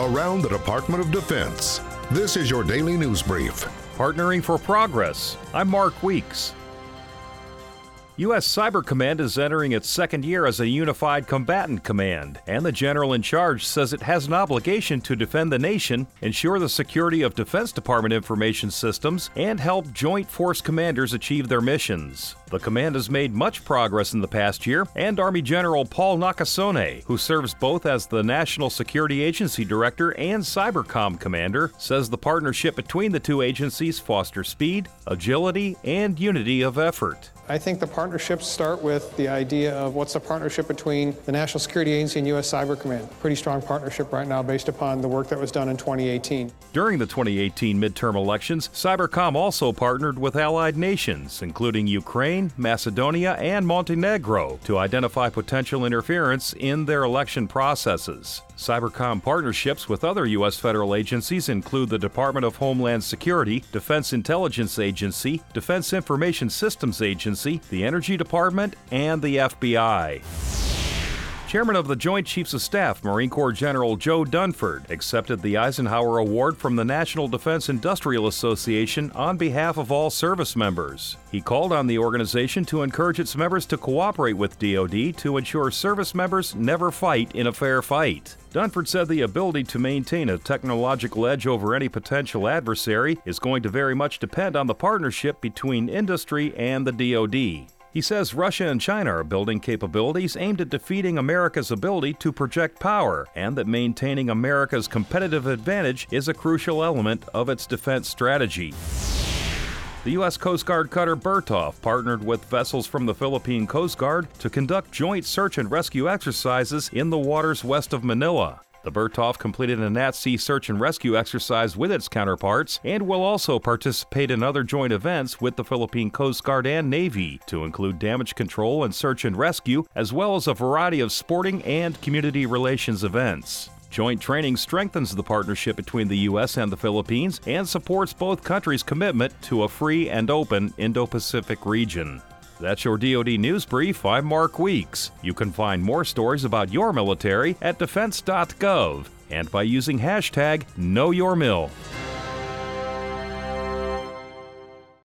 around the Department of Defense. This is your daily news brief. Partnering for Progress. I'm Mark Weeks. U.S. Cyber Command is entering its second year as a unified combatant command, and the general in charge says it has an obligation to defend the nation, ensure the security of Defense Department information systems, and help Joint Force commanders achieve their missions. The command has made much progress in the past year, and Army General Paul Nakasone, who serves both as the National Security Agency Director and Cybercom Commander, says the partnership between the two agencies fosters speed, agility, and unity of effort. I think the partnerships start with the idea of what's the partnership between the National Security Agency and U.S. Cyber Command. Pretty strong partnership right now based upon the work that was done in 2018. During the 2018 midterm elections, Cybercom also partnered with allied nations, including Ukraine, Macedonia, and Montenegro, to identify potential interference in their election processes. Cybercom partnerships with other U.S. federal agencies include the Department of Homeland Security, Defense Intelligence Agency, Defense Information Systems Agency, the Energy Department, and the FBI. Chairman of the Joint Chiefs of Staff, Marine Corps General Joe Dunford, accepted the Eisenhower Award from the National Defense Industrial Association on behalf of all service members. He called on the organization to encourage its members to cooperate with DoD to ensure service members never fight in a fair fight. Dunford said the ability to maintain a technological edge over any potential adversary is going to very much depend on the partnership between industry and the DoD. He says Russia and China are building capabilities aimed at defeating America's ability to project power, and that maintaining America's competitive advantage is a crucial element of its defense strategy. The U.S. Coast Guard cutter Bertholf partnered with vessels from the Philippine Coast Guard to conduct joint search and rescue exercises in the waters west of Manila. The Bertholf completed an at sea search and rescue exercise with its counterparts and will also participate in other joint events with the Philippine Coast Guard and Navy to include damage control and search and rescue, as well as a variety of sporting and community relations events. Joint training strengthens the partnership between the U.S. and the Philippines and supports both countries' commitment to a free and open Indo Pacific region. That's your DoD News Brief. I'm Mark Weeks. You can find more stories about your military at defense.gov and by using hashtag KnowYourMil.